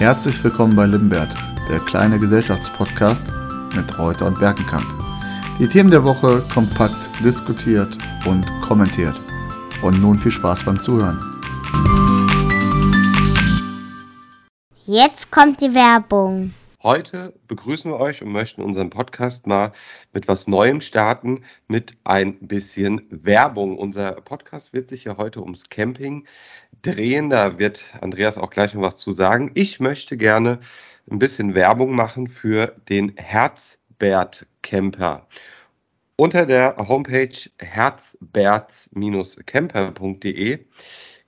Herzlich willkommen bei Limbert, der kleine Gesellschaftspodcast mit Reuter und Berkenkamp. Die Themen der Woche kompakt diskutiert und kommentiert. Und nun viel Spaß beim Zuhören. Jetzt kommt die Werbung. Heute begrüßen wir euch und möchten unseren Podcast mal mit was Neuem starten, mit ein bisschen Werbung. Unser Podcast wird sich ja heute ums Camping drehen. Da wird Andreas auch gleich noch was zu sagen. Ich möchte gerne ein bisschen Werbung machen für den Herzbert Camper. Unter der Homepage herzberts-camper.de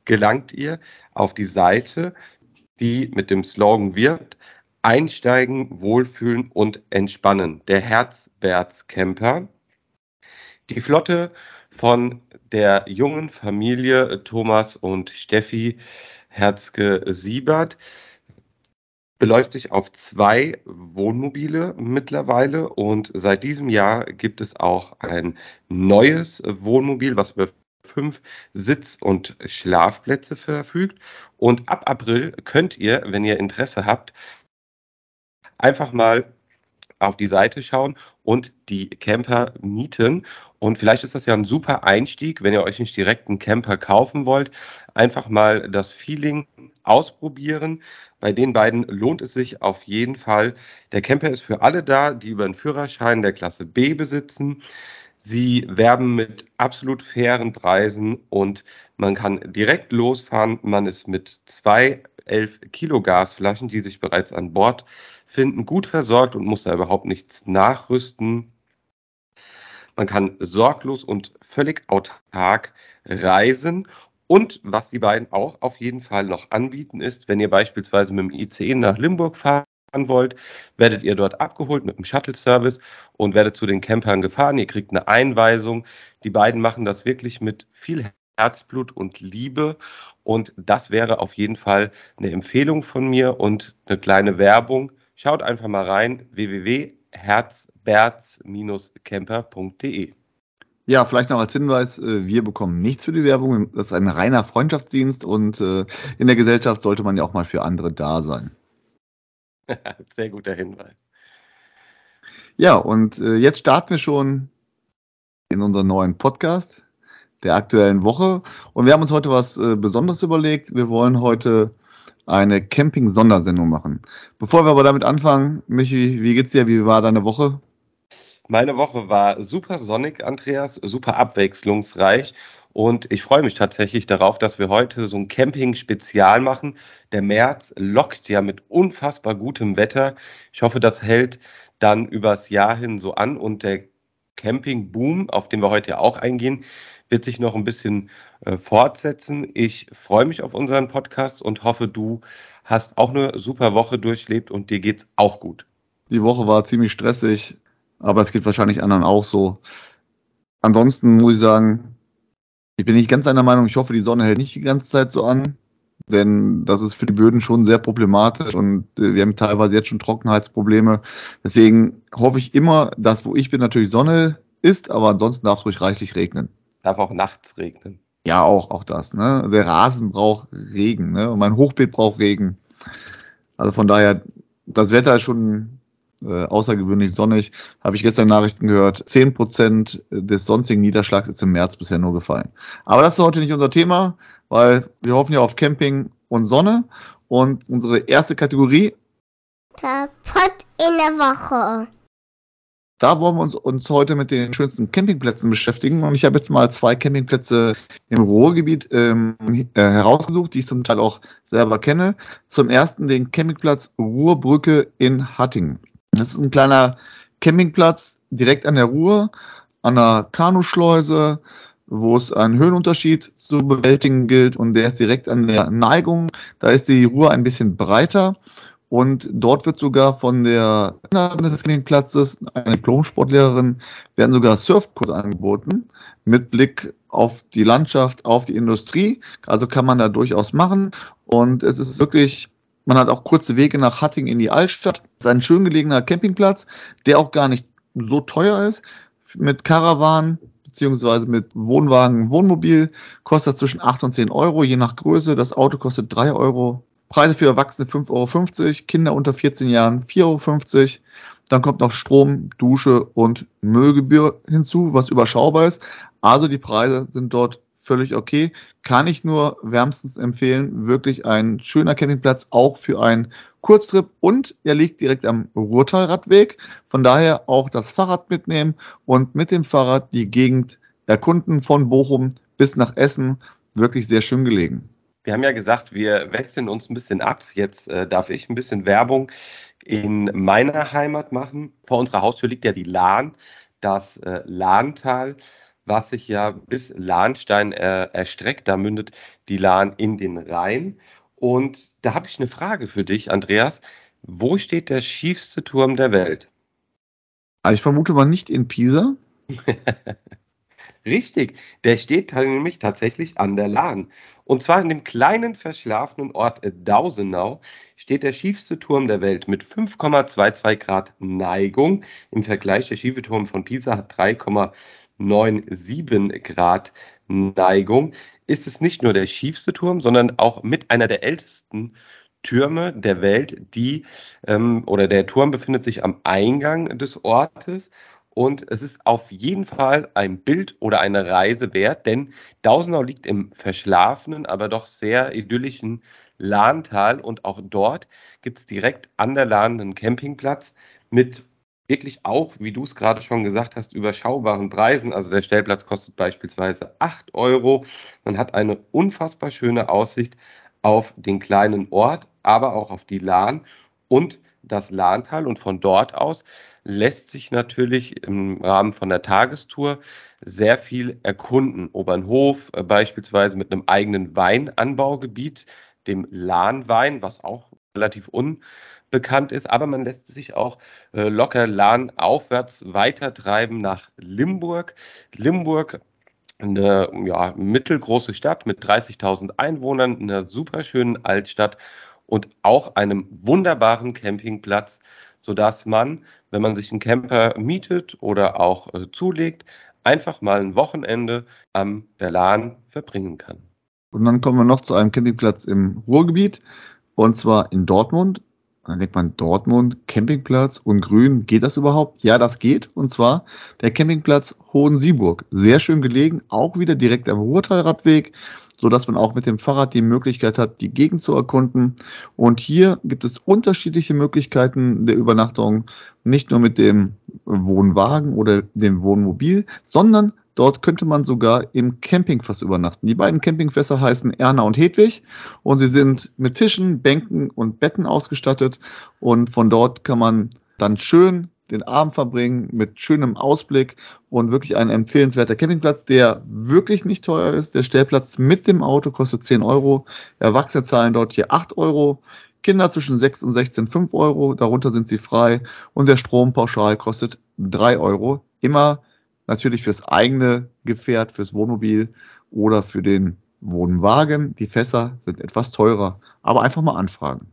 gelangt ihr auf die Seite, die mit dem Slogan wirbt, Einsteigen, Wohlfühlen und Entspannen. Der Herzberts Camper. Die Flotte von der jungen Familie Thomas und Steffi Herzke-Siebert beläuft sich auf zwei Wohnmobile mittlerweile und seit diesem Jahr gibt es auch ein neues Wohnmobil, was über fünf Sitz- und Schlafplätze verfügt. Und ab April könnt ihr, wenn ihr Interesse habt, einfach mal auf die Seite schauen und die Camper mieten. Und vielleicht ist das ja ein super Einstieg, wenn ihr euch nicht direkt einen Camper kaufen wollt. Einfach mal das Feeling ausprobieren. Bei den beiden lohnt es sich auf jeden Fall. Der Camper ist für alle da, die über einen Führerschein der Klasse B besitzen. Sie werben mit absolut fairen Preisen und man kann direkt losfahren. Man ist mit zwei 11 Kilo Gasflaschen, die sich bereits an Bord finden, gut versorgt und muss da überhaupt nichts nachrüsten. Man kann sorglos und völlig autark reisen. Und was die beiden auch auf jeden Fall noch anbieten ist, wenn ihr beispielsweise mit dem ICE nach Limburg fahren wollt, werdet ihr dort abgeholt mit dem Shuttle-Service und werdet zu den Campern gefahren. Ihr kriegt eine Einweisung. Die beiden machen das wirklich mit viel Herzblut und Liebe. Und das wäre auf jeden Fall eine Empfehlung von mir und eine kleine Werbung. Schaut einfach mal rein, www.herzberz-camper.de. Ja, vielleicht noch als Hinweis, äh, wir bekommen nichts für die Werbung. Das ist ein reiner Freundschaftsdienst und äh, in der Gesellschaft sollte man ja auch mal für andere da sein. Sehr guter Hinweis. Ja, und äh, jetzt starten wir schon in unseren neuen Podcast der aktuellen Woche. Und wir haben uns heute was Besonderes überlegt. Wir wollen heute eine Camping-Sondersendung machen. Bevor wir aber damit anfangen, Michi, wie geht's dir? Wie war deine Woche? Meine Woche war super sonnig, Andreas, super abwechslungsreich. Und ich freue mich tatsächlich darauf, dass wir heute so ein Camping-Spezial machen. Der März lockt ja mit unfassbar gutem Wetter. Ich hoffe, das hält dann übers Jahr hin so an und der Camping-Boom, auf den wir heute auch eingehen, wird sich noch ein bisschen äh, fortsetzen. Ich freue mich auf unseren Podcast und hoffe, du hast auch eine super Woche durchlebt und dir geht's auch gut. Die Woche war ziemlich stressig, aber es geht wahrscheinlich anderen auch so. Ansonsten muss ich sagen, ich bin nicht ganz einer Meinung. Ich hoffe, die Sonne hält nicht die ganze Zeit so an, denn das ist für die Böden schon sehr problematisch und äh, wir haben teilweise jetzt schon Trockenheitsprobleme. Deswegen hoffe ich immer, dass wo ich bin natürlich Sonne ist, aber ansonsten darf es ruhig reichlich regnen darf auch nachts regnen. Ja, auch, auch das. Ne? Der Rasen braucht Regen ne? und mein Hochbeet braucht Regen. Also von daher, das Wetter ist schon äh, außergewöhnlich sonnig. Habe ich gestern Nachrichten gehört. Zehn Prozent des sonstigen Niederschlags ist im März bisher nur gefallen. Aber das ist heute nicht unser Thema, weil wir hoffen ja auf Camping und Sonne. Und unsere erste Kategorie. Der Pott in der Woche. Da wollen wir uns, uns heute mit den schönsten Campingplätzen beschäftigen. Und ich habe jetzt mal zwei Campingplätze im Ruhrgebiet ähm, äh, herausgesucht, die ich zum Teil auch selber kenne. Zum ersten den Campingplatz Ruhrbrücke in Hattingen. Das ist ein kleiner Campingplatz direkt an der Ruhr, an der Kanuschleuse, wo es einen Höhenunterschied zu bewältigen gilt und der ist direkt an der Neigung. Da ist die Ruhr ein bisschen breiter und dort wird sogar von der des Campingplatzes, eine Diplom-Sportlehrerin, werden sogar Surfkurse angeboten mit Blick auf die Landschaft, auf die Industrie. Also kann man da durchaus machen. Und es ist wirklich, man hat auch kurze Wege nach Hatting in die Altstadt. Es ist ein schön gelegener Campingplatz, der auch gar nicht so teuer ist. Mit Caravan beziehungsweise mit Wohnwagen, Wohnmobil kostet zwischen 8 und 10 Euro, je nach Größe. Das Auto kostet 3 Euro Preise für Erwachsene 5,50 Euro, Kinder unter 14 Jahren 4,50 Euro. Dann kommt noch Strom, Dusche und Müllgebühr hinzu, was überschaubar ist. Also die Preise sind dort völlig okay. Kann ich nur wärmstens empfehlen. Wirklich ein schöner Campingplatz, auch für einen Kurztrip. Und er liegt direkt am Ruhrtalradweg. Von daher auch das Fahrrad mitnehmen und mit dem Fahrrad die Gegend erkunden von Bochum bis nach Essen. Wirklich sehr schön gelegen. Wir haben ja gesagt, wir wechseln uns ein bisschen ab. Jetzt äh, darf ich ein bisschen Werbung in meiner Heimat machen. Vor unserer Haustür liegt ja die Lahn, das äh, Lahntal was sich ja bis Lahnstein äh, erstreckt. Da mündet die Lahn in den Rhein. Und da habe ich eine Frage für dich, Andreas. Wo steht der schiefste Turm der Welt? Also ich vermute mal nicht in Pisa. Richtig, der steht nämlich tatsächlich an der Lahn. Und zwar in dem kleinen verschlafenen Ort Dausenau steht der schiefste Turm der Welt mit 5,22 Grad Neigung. Im Vergleich der schiefe Turm von Pisa hat 3,5 9,7 Grad Neigung, ist es nicht nur der schiefste Turm, sondern auch mit einer der ältesten Türme der Welt, die ähm, oder der Turm befindet sich am Eingang des Ortes und es ist auf jeden Fall ein Bild oder eine Reise wert, denn Dausenau liegt im verschlafenen, aber doch sehr idyllischen Lahntal und auch dort gibt es direkt an der Lahn einen Campingplatz mit wirklich auch, wie du es gerade schon gesagt hast, überschaubaren Preisen. Also der Stellplatz kostet beispielsweise 8 Euro. Man hat eine unfassbar schöne Aussicht auf den kleinen Ort, aber auch auf die Lahn und das Lahntal. Und von dort aus lässt sich natürlich im Rahmen von der Tagestour sehr viel erkunden. Obernhof äh, beispielsweise mit einem eigenen Weinanbaugebiet, dem Lahnwein, was auch relativ un bekannt ist, aber man lässt sich auch äh, locker Lahn aufwärts weitertreiben nach Limburg. Limburg eine ja, mittelgroße Stadt mit 30.000 Einwohnern, einer superschönen Altstadt und auch einem wunderbaren Campingplatz, sodass man, wenn man sich einen Camper mietet oder auch äh, zulegt, einfach mal ein Wochenende am der Lahn verbringen kann. Und dann kommen wir noch zu einem Campingplatz im Ruhrgebiet, und zwar in Dortmund. Dann denkt man, Dortmund, Campingplatz und Grün, geht das überhaupt? Ja, das geht. Und zwar der Campingplatz Hohensieburg. Sehr schön gelegen, auch wieder direkt am Ruhrtalradweg, so dass man auch mit dem Fahrrad die Möglichkeit hat, die Gegend zu erkunden. Und hier gibt es unterschiedliche Möglichkeiten der Übernachtung, nicht nur mit dem Wohnwagen oder dem Wohnmobil, sondern Dort könnte man sogar im Campingfass übernachten. Die beiden Campingfässer heißen Erna und Hedwig und sie sind mit Tischen, Bänken und Betten ausgestattet und von dort kann man dann schön den Abend verbringen mit schönem Ausblick und wirklich ein empfehlenswerter Campingplatz, der wirklich nicht teuer ist. Der Stellplatz mit dem Auto kostet 10 Euro. Erwachsene zahlen dort hier 8 Euro. Kinder zwischen 6 und 16 5 Euro. Darunter sind sie frei. Und der Strom pauschal kostet 3 Euro. Immer natürlich fürs eigene Gefährt, fürs Wohnmobil oder für den Wohnwagen. Die Fässer sind etwas teurer, aber einfach mal anfragen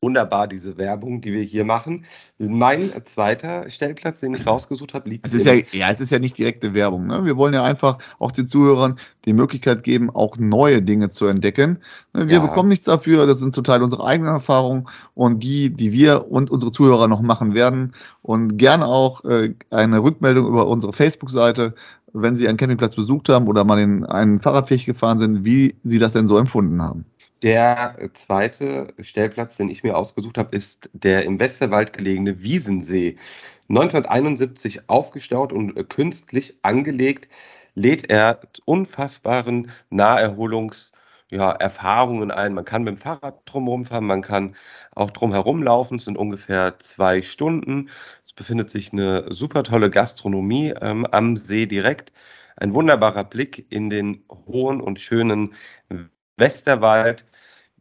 wunderbar, diese Werbung, die wir hier machen. Mein zweiter Stellplatz, den ich rausgesucht habe, liegt. Es ist ja, ja, es ist ja nicht direkte Werbung. Ne? Wir wollen ja einfach auch den Zuhörern die Möglichkeit geben, auch neue Dinge zu entdecken. Ne, wir ja. bekommen nichts dafür, das sind zum Teil unsere eigenen Erfahrungen und die, die wir und unsere Zuhörer noch machen werden. Und gerne auch äh, eine Rückmeldung über unsere Facebook-Seite, wenn Sie einen Campingplatz besucht haben oder mal in einen Fahrradweg gefahren sind, wie Sie das denn so empfunden haben. Der zweite Stellplatz, den ich mir ausgesucht habe, ist der im Westerwald gelegene Wiesensee. 1971 aufgestaut und künstlich angelegt, lädt er unfassbaren Naherholungserfahrungen ja, ein. Man kann mit dem Fahrrad drumherum fahren, man kann auch drumherum laufen. Es sind ungefähr zwei Stunden. Es befindet sich eine super tolle Gastronomie ähm, am See direkt. Ein wunderbarer Blick in den hohen und schönen Westerwald.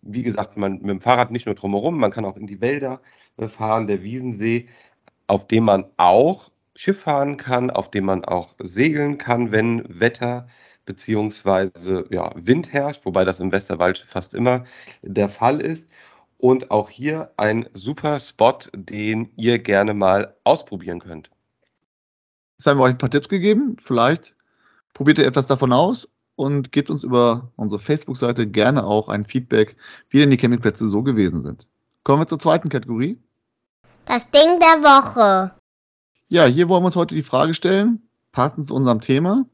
Wie gesagt, man mit dem Fahrrad nicht nur drumherum, man kann auch in die Wälder äh, fahren, der Wiesensee, auf dem man auch Schiff fahren kann, auf dem man auch segeln kann, wenn Wetter beziehungsweise ja, Wind herrscht, wobei das im Westerwald fast immer der Fall ist. Und auch hier ein super Spot, den ihr gerne mal ausprobieren könnt. Jetzt haben wir euch ein paar Tipps gegeben. Vielleicht probiert ihr etwas davon aus und gebt uns über unsere Facebook-Seite gerne auch ein Feedback, wie denn die Campingplätze so gewesen sind. Kommen wir zur zweiten Kategorie. Das Ding der Woche. Ja, hier wollen wir uns heute die Frage stellen, passend zu unserem Thema.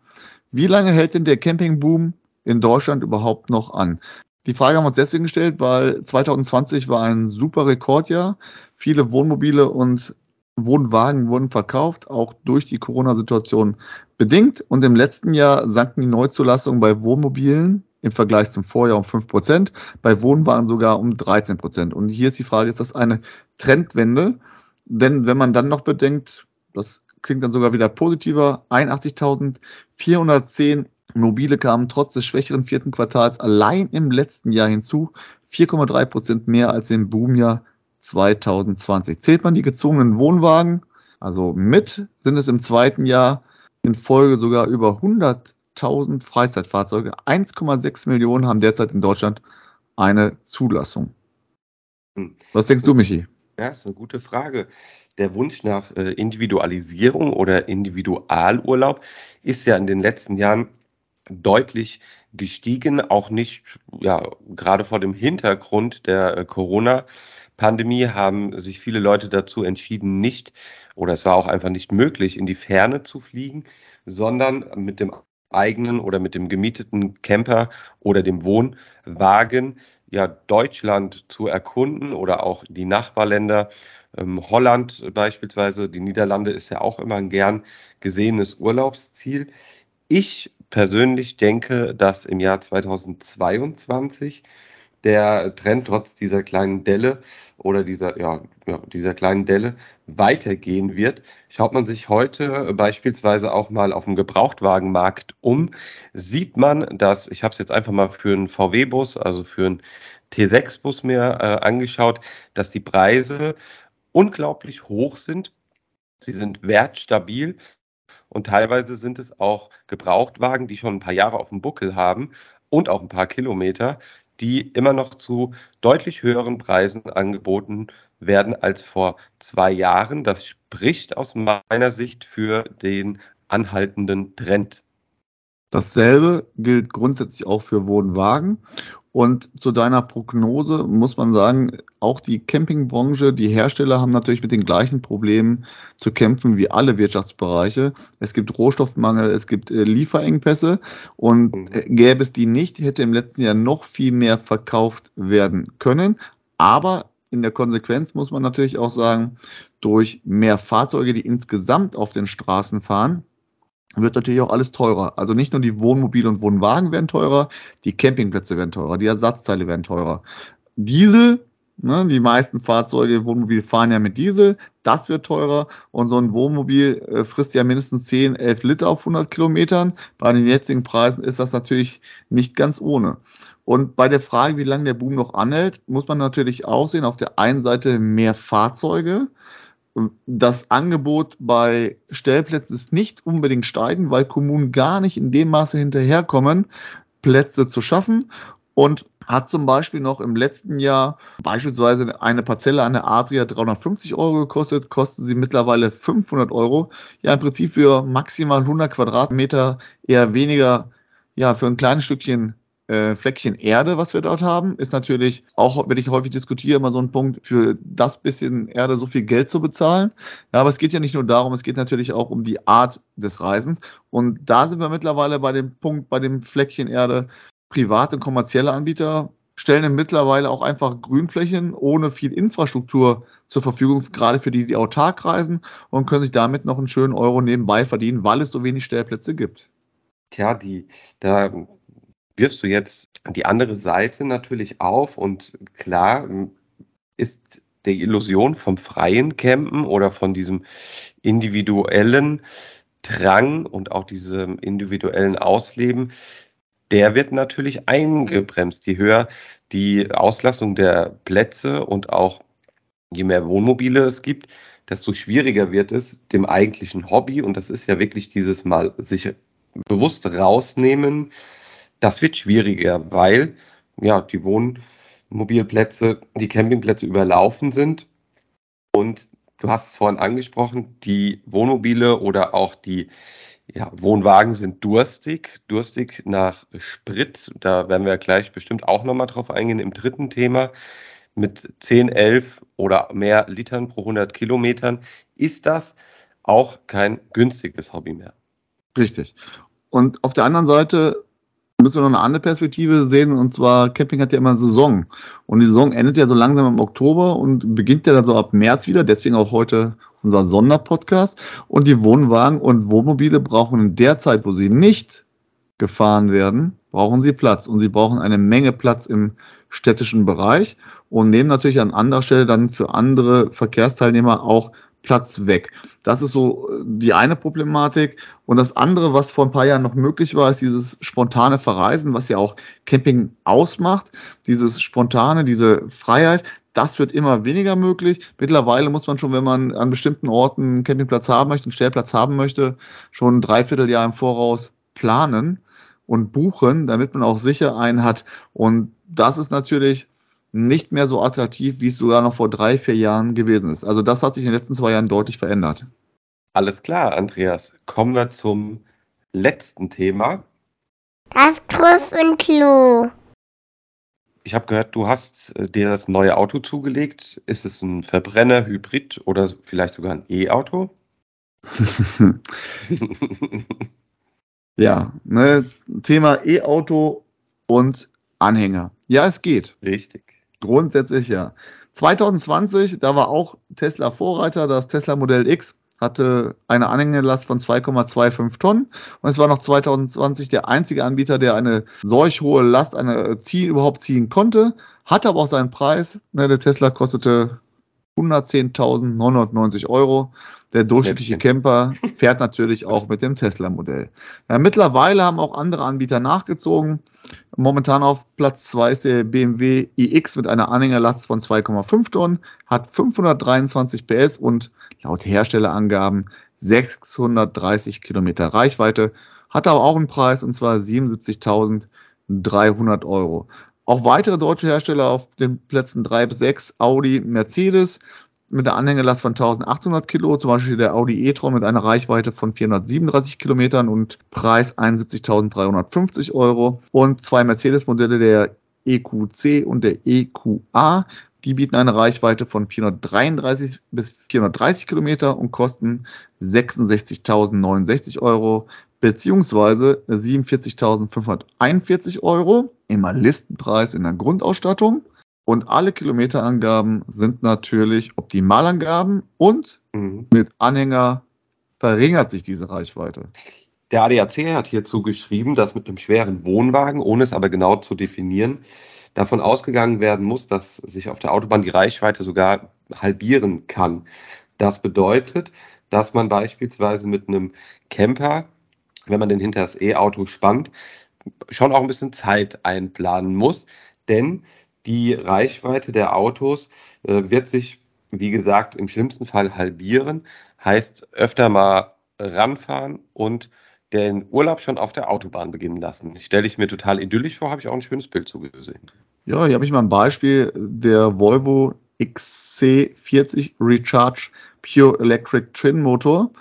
Wie lange hält denn der Campingboom in Deutschland überhaupt noch an? Die Frage haben wir uns deswegen gestellt, weil 2020 war ein super Rekordjahr. Viele Wohnmobile und Wohnwagen wurden verkauft, auch durch die Corona-Situation bedingt. Und im letzten Jahr sanken die Neuzulassungen bei Wohnmobilen im Vergleich zum Vorjahr um 5 Prozent, bei Wohnwagen sogar um 13 Prozent. Und hier ist die Frage, ist das eine Trendwende? Denn wenn man dann noch bedenkt, das klingt dann sogar wieder positiver, 81.410 Mobile kamen trotz des schwächeren vierten Quartals allein im letzten Jahr hinzu, 4,3 Prozent mehr als im Boomjahr 2020. Zählt man die gezogenen Wohnwagen, also mit, sind es im zweiten Jahr in Folge sogar über 100.000 Freizeitfahrzeuge. 1,6 Millionen haben derzeit in Deutschland eine Zulassung. Hm. Was denkst du, Michi? Ja, ist eine gute Frage. Der Wunsch nach äh, Individualisierung oder Individualurlaub ist ja in den letzten Jahren deutlich gestiegen, auch nicht, ja, gerade vor dem Hintergrund der äh, Corona. Pandemie haben sich viele Leute dazu entschieden, nicht oder es war auch einfach nicht möglich, in die Ferne zu fliegen, sondern mit dem eigenen oder mit dem gemieteten Camper oder dem Wohnwagen ja Deutschland zu erkunden oder auch die Nachbarländer. Ähm, Holland beispielsweise, die Niederlande ist ja auch immer ein gern gesehenes Urlaubsziel. Ich persönlich denke, dass im Jahr 2022 der Trend trotz dieser kleinen Delle oder dieser, ja, dieser kleinen Delle weitergehen wird. Schaut man sich heute beispielsweise auch mal auf dem Gebrauchtwagenmarkt um, sieht man, dass, ich habe es jetzt einfach mal für einen VW-Bus, also für einen T6-Bus mir äh, angeschaut, dass die Preise unglaublich hoch sind. Sie sind wertstabil und teilweise sind es auch Gebrauchtwagen, die schon ein paar Jahre auf dem Buckel haben und auch ein paar Kilometer, die immer noch zu deutlich höheren Preisen angeboten werden als vor zwei Jahren. Das spricht aus meiner Sicht für den anhaltenden Trend. Dasselbe gilt grundsätzlich auch für Wohnwagen. Und zu deiner Prognose muss man sagen, auch die Campingbranche, die Hersteller haben natürlich mit den gleichen Problemen zu kämpfen wie alle Wirtschaftsbereiche. Es gibt Rohstoffmangel, es gibt äh, Lieferengpässe und äh, gäbe es die nicht, hätte im letzten Jahr noch viel mehr verkauft werden können. Aber in der Konsequenz muss man natürlich auch sagen, durch mehr Fahrzeuge, die insgesamt auf den Straßen fahren, wird natürlich auch alles teurer. Also nicht nur die Wohnmobile und Wohnwagen werden teurer, die Campingplätze werden teurer, die Ersatzteile werden teurer. Diesel, ne, die meisten Fahrzeuge, Wohnmobile fahren ja mit Diesel, das wird teurer und so ein Wohnmobil äh, frisst ja mindestens 10, 11 Liter auf 100 Kilometern. Bei den jetzigen Preisen ist das natürlich nicht ganz ohne. Und bei der Frage, wie lange der Boom noch anhält, muss man natürlich auch sehen, auf der einen Seite mehr Fahrzeuge, das Angebot bei Stellplätzen ist nicht unbedingt steigend, weil Kommunen gar nicht in dem Maße hinterherkommen, Plätze zu schaffen und hat zum Beispiel noch im letzten Jahr beispielsweise eine Parzelle an der Adria 350 Euro gekostet, kostet sie mittlerweile 500 Euro. Ja, im Prinzip für maximal 100 Quadratmeter eher weniger, ja, für ein kleines Stückchen äh, Fleckchen Erde, was wir dort haben, ist natürlich auch, wenn ich häufig diskutiere, immer so ein Punkt, für das bisschen Erde so viel Geld zu bezahlen. Ja, aber es geht ja nicht nur darum, es geht natürlich auch um die Art des Reisens. Und da sind wir mittlerweile bei dem Punkt, bei dem Fleckchen Erde, private und kommerzielle Anbieter stellen mittlerweile auch einfach Grünflächen ohne viel Infrastruktur zur Verfügung, gerade für die, die autark reisen und können sich damit noch einen schönen Euro nebenbei verdienen, weil es so wenig Stellplätze gibt. Tja, die, da wirfst du jetzt die andere Seite natürlich auf und klar ist der Illusion vom freien Campen oder von diesem individuellen Drang und auch diesem individuellen Ausleben, der wird natürlich eingebremst. Je höher die Auslassung der Plätze und auch je mehr Wohnmobile es gibt, desto schwieriger wird es dem eigentlichen Hobby. Und das ist ja wirklich dieses Mal sich bewusst rausnehmen, das wird schwieriger, weil ja die Wohnmobilplätze, die Campingplätze überlaufen sind. Und du hast es vorhin angesprochen, die Wohnmobile oder auch die Ja, Wohnwagen sind durstig, durstig nach Sprit. Da werden wir gleich bestimmt auch nochmal drauf eingehen im dritten Thema. Mit 10, 11 oder mehr Litern pro 100 Kilometern ist das auch kein günstiges Hobby mehr. Richtig. Und auf der anderen Seite müssen wir noch eine andere Perspektive sehen, und zwar Camping hat ja immer eine Saison. Und die Saison endet ja so langsam im Oktober und beginnt ja dann so ab März wieder, deswegen auch heute unser Sonderpodcast. Und die Wohnwagen und Wohnmobile brauchen in der Zeit, wo sie nicht gefahren werden, brauchen sie Platz. Und sie brauchen eine Menge Platz im städtischen Bereich und nehmen natürlich an anderer Stelle dann für andere Verkehrsteilnehmer auch Platz weg. Das ist so äh, die eine Problematik. Und das andere, was vor ein paar Jahren noch möglich war, ist dieses spontane Verreisen, was ja auch Camping ausmacht. Dieses spontane, diese Freiheit, das wird immer weniger möglich. Mittlerweile muss man schon, wenn man an bestimmten Orten einen Campingplatz haben möchte, einen Stellplatz haben möchte, schon ein Dreivierteljahr im Voraus planen und buchen, damit man auch sicher einen hat. Und das ist natürlich nicht mehr so attraktiv, wie es sogar noch vor drei, vier Jahren gewesen ist. Also das hat sich in den letzten zwei Jahren deutlich verändert. Alles klar, Andreas. Kommen wir zum letzten Thema. Das Trüffelklo. Ich habe gehört, du hast äh, dir das neue Auto zugelegt. Ist es ein Verbrenner, Hybrid oder vielleicht sogar ein E-Auto? ja, ne, Thema E-Auto und Anhänger. Ja, es geht. Richtig. Grundsätzlich ja. 2020, da war auch Tesla Vorreiter, das Tesla Modell X hatte eine Anhängelast von 2,25 Tonnen und es war noch 2020 der einzige Anbieter, der eine solch hohe Last eine ziehen, überhaupt ziehen konnte, hatte aber auch seinen Preis. Ne, der Tesla kostete 110.990 Euro. Der durchschnittliche Camper fährt natürlich auch mit dem Tesla-Modell. Ja, mittlerweile haben auch andere Anbieter nachgezogen. Momentan auf Platz 2 ist der BMW iX mit einer Anhängerlast von 2,5 Tonnen, hat 523 PS und laut Herstellerangaben 630 Kilometer Reichweite, hat aber auch einen Preis und zwar 77.300 Euro. Auch weitere deutsche Hersteller auf den Plätzen 3 bis 6, Audi, Mercedes, mit der Anhängelast von 1800 Kilo, zum Beispiel der Audi e-tron mit einer Reichweite von 437 Kilometern und Preis 71.350 Euro und zwei Mercedes-Modelle der EQC und der EQA. Die bieten eine Reichweite von 433 bis 430 Kilometer und kosten 66.069 Euro beziehungsweise 47.541 Euro im Listenpreis in der Grundausstattung. Und alle Kilometerangaben sind natürlich Optimalangaben und mhm. mit Anhänger verringert sich diese Reichweite. Der ADAC hat hierzu geschrieben, dass mit einem schweren Wohnwagen, ohne es aber genau zu definieren, davon ausgegangen werden muss, dass sich auf der Autobahn die Reichweite sogar halbieren kann. Das bedeutet, dass man beispielsweise mit einem Camper, wenn man den hinter das E-Auto spannt, schon auch ein bisschen Zeit einplanen muss, denn die Reichweite der Autos äh, wird sich, wie gesagt, im schlimmsten Fall halbieren. Heißt öfter mal ranfahren und den Urlaub schon auf der Autobahn beginnen lassen. Stelle ich mir total idyllisch vor, habe ich auch ein schönes Bild zugesehen. Ja, hier habe ich mal ein Beispiel. Der Volvo XC40 Recharge Pure Electric Twin Motor.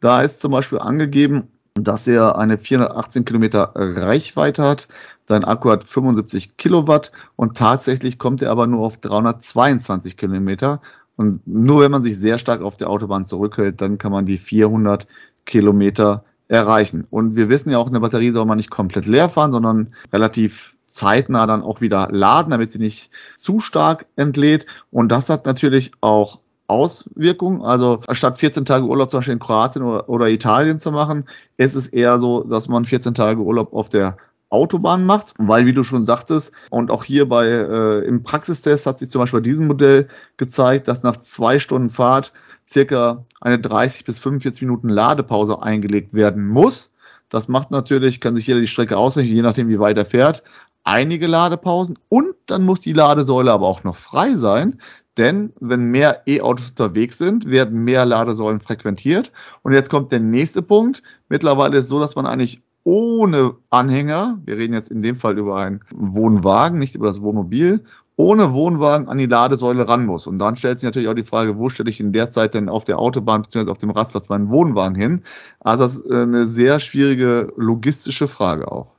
Da ist zum Beispiel angegeben, dass er eine 418 Kilometer Reichweite hat. Sein Akku hat 75 Kilowatt und tatsächlich kommt er aber nur auf 322 Kilometer. Und nur wenn man sich sehr stark auf der Autobahn zurückhält, dann kann man die 400 Kilometer erreichen. Und wir wissen ja auch, eine Batterie soll man nicht komplett leer fahren, sondern relativ zeitnah dann auch wieder laden, damit sie nicht zu stark entlädt. Und das hat natürlich auch Auswirkungen. Also statt 14 Tage Urlaub zum Beispiel in Kroatien oder, oder Italien zu machen, ist es eher so, dass man 14 Tage Urlaub auf der Autobahn macht, weil wie du schon sagtest, und auch hier bei äh, im Praxistest hat sich zum Beispiel bei diesem Modell gezeigt, dass nach zwei Stunden Fahrt circa eine 30 bis 45 Minuten Ladepause eingelegt werden muss. Das macht natürlich, kann sich jeder die Strecke ausrechnen, je nachdem wie weit er fährt, einige Ladepausen und dann muss die Ladesäule aber auch noch frei sein, denn wenn mehr E-Autos unterwegs sind, werden mehr Ladesäulen frequentiert. Und jetzt kommt der nächste Punkt. Mittlerweile ist es so, dass man eigentlich ohne Anhänger, wir reden jetzt in dem Fall über einen Wohnwagen, nicht über das Wohnmobil, ohne Wohnwagen an die Ladesäule ran muss. Und dann stellt sich natürlich auch die Frage, wo stelle ich in der Zeit denn auf der Autobahn bzw. auf dem Rastplatz meinen Wohnwagen hin? Also das ist äh, eine sehr schwierige logistische Frage auch.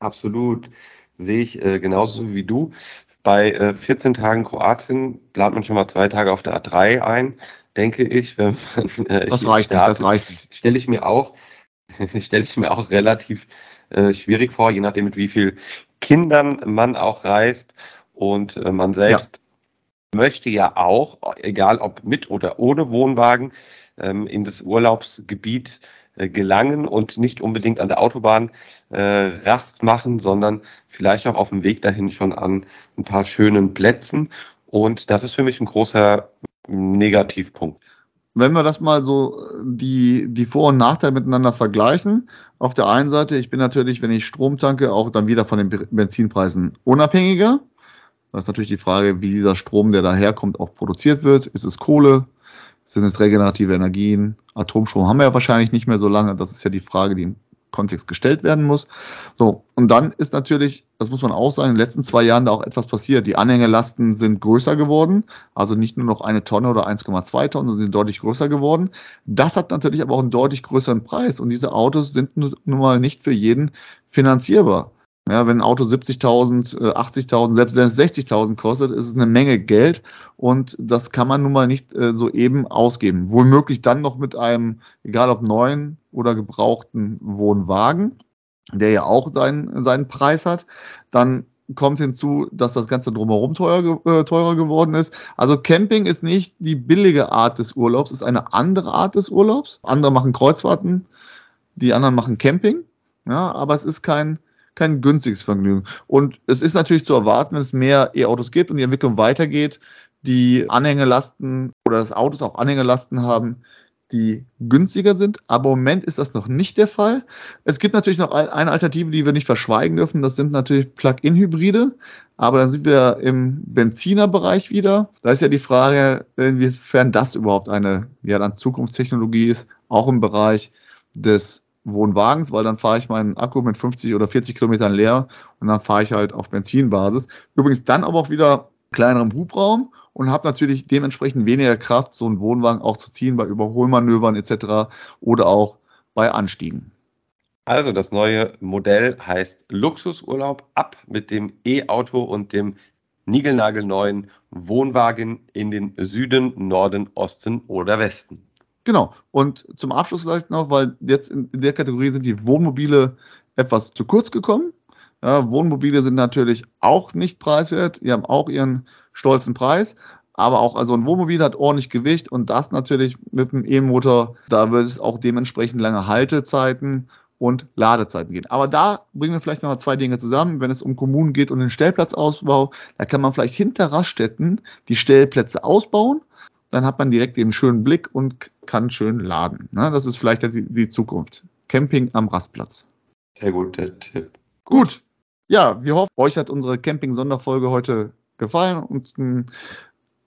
Absolut. Sehe ich äh, genauso wie du. Bei äh, 14 Tagen Kroatien plant man schon mal zwei Tage auf der A3 ein, denke ich. Wenn man, äh, das reicht startet, nicht, das reicht nicht. Stelle ich mir auch, stelle ich mir auch relativ äh, schwierig vor, je nachdem mit wie viel Kindern man auch reist und äh, man selbst ja. möchte ja auch, egal ob mit oder ohne Wohnwagen, ähm, in das Urlaubsgebiet gelangen und nicht unbedingt an der Autobahn äh, Rast machen, sondern vielleicht auch auf dem Weg dahin schon an ein paar schönen Plätzen. Und das ist für mich ein großer Negativpunkt wenn wir das mal so die, die Vor- und Nachteile miteinander vergleichen, auf der einen Seite, ich bin natürlich, wenn ich Strom tanke, auch dann wieder von den Benzinpreisen unabhängiger. Das ist natürlich die Frage, wie dieser Strom, der daherkommt, auch produziert wird. Ist es Kohle? Sind es regenerative Energien? Atomstrom haben wir ja wahrscheinlich nicht mehr so lange. Das ist ja die Frage, die Kontext gestellt werden muss. So, und dann ist natürlich, das muss man auch sagen, in den letzten zwei Jahren da auch etwas passiert. Die Anhängelasten sind größer geworden, also nicht nur noch eine Tonne oder 1,2 Tonnen, sondern sind deutlich größer geworden. Das hat natürlich aber auch einen deutlich größeren Preis und diese Autos sind nun mal nicht für jeden finanzierbar. Ja, wenn ein Auto 70.000, 80.000, äh, selbst 60.000 kostet, ist es eine Menge Geld und das kann man nun mal nicht äh, so eben ausgeben. Wohlmöglich dann noch mit einem, egal ob neuen oder gebrauchten Wohnwagen, der ja auch seinen, seinen Preis hat. Dann kommt hinzu, dass das Ganze drumherum teuer, äh, teurer geworden ist. Also Camping ist nicht die billige Art des Urlaubs, ist eine andere Art des Urlaubs. Andere machen Kreuzfahrten, die anderen machen Camping. Ja, aber es ist kein kein günstiges Vergnügen. Und es ist natürlich zu erwarten, wenn es mehr E-Autos gibt und die Entwicklung weitergeht, die Anhängelasten oder das Autos auch Anhängelasten haben, die günstiger sind. Aber im Moment ist das noch nicht der Fall. Es gibt natürlich noch eine Alternative, die wir nicht verschweigen dürfen. Das sind natürlich Plug-in-Hybride. Aber dann sind wir im Benzinerbereich wieder. Da ist ja die Frage, inwiefern das überhaupt eine ja, dann Zukunftstechnologie ist, auch im Bereich des Wohnwagens, weil dann fahre ich meinen Akku mit 50 oder 40 Kilometern leer und dann fahre ich halt auf Benzinbasis. Übrigens dann aber auch wieder kleinerem Hubraum und habe natürlich dementsprechend weniger Kraft, so einen Wohnwagen auch zu ziehen bei Überholmanövern etc. oder auch bei Anstiegen. Also das neue Modell heißt Luxusurlaub ab mit dem E-Auto und dem niegelnagelneuen Wohnwagen in den Süden, Norden, Osten oder Westen. Genau. Und zum Abschluss vielleicht noch, weil jetzt in, der Kategorie sind die Wohnmobile etwas zu kurz gekommen. Ja, Wohnmobile sind natürlich auch nicht preiswert. Die haben auch ihren stolzen Preis. Aber auch also ein Wohnmobil hat ordentlich Gewicht und das natürlich mit dem E-Motor, da wird es auch dementsprechend lange Haltezeiten und Ladezeiten gehen. Aber da bringen wir vielleicht noch zwei Dinge zusammen. Wenn es um Kommunen geht und den Stellplatzausbau, da kann man vielleicht hinter Raststätten die Stellplätze ausbauen dann hat man direkt den schönen Blick und kann schön laden. Ne? Das ist vielleicht die, die Zukunft. Camping am Rastplatz. Sehr guter Tipp. Gut. Ja, wir hoffen, euch hat unsere Camping-Sonderfolge heute gefallen und ein,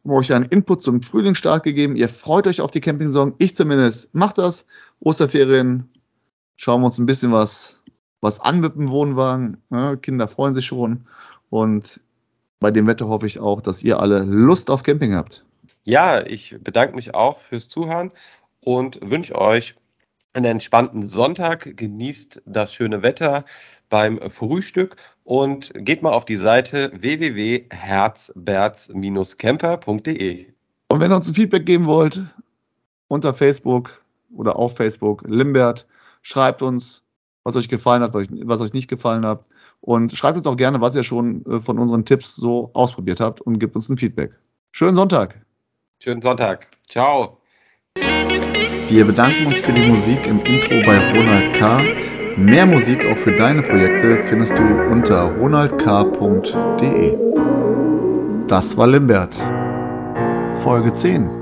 euch einen Input zum Frühlingsstart gegeben. Ihr freut euch auf die Camping-Saison. Ich zumindest mache das. Osterferien schauen wir uns ein bisschen was, was an mit dem Wohnwagen. Ne? Kinder freuen sich schon. Und bei dem Wetter hoffe ich auch, dass ihr alle Lust auf Camping habt. Ja, ich bedanke mich auch fürs Zuhören und wünsche euch einen entspannten Sonntag. Genießt das schöne Wetter beim Frühstück und geht mal auf die Seite www.herzberz-camper.de. Und wenn ihr uns ein Feedback geben wollt, unter Facebook oder auf Facebook, Limbert, schreibt uns, was euch gefallen hat, was euch nicht gefallen hat. Und schreibt uns auch gerne, was ihr schon äh, von unseren Tipps so ausprobiert habt und gebt uns ein Feedback. Schönen Sonntag! Schönen Sonntag. Ciao. Wir bedanken uns für die Musik im Intro bei Ronald K. Mehr Musik auch für deine Projekte findest du unter ronaldk.de. Das war Limbert. Folge 10.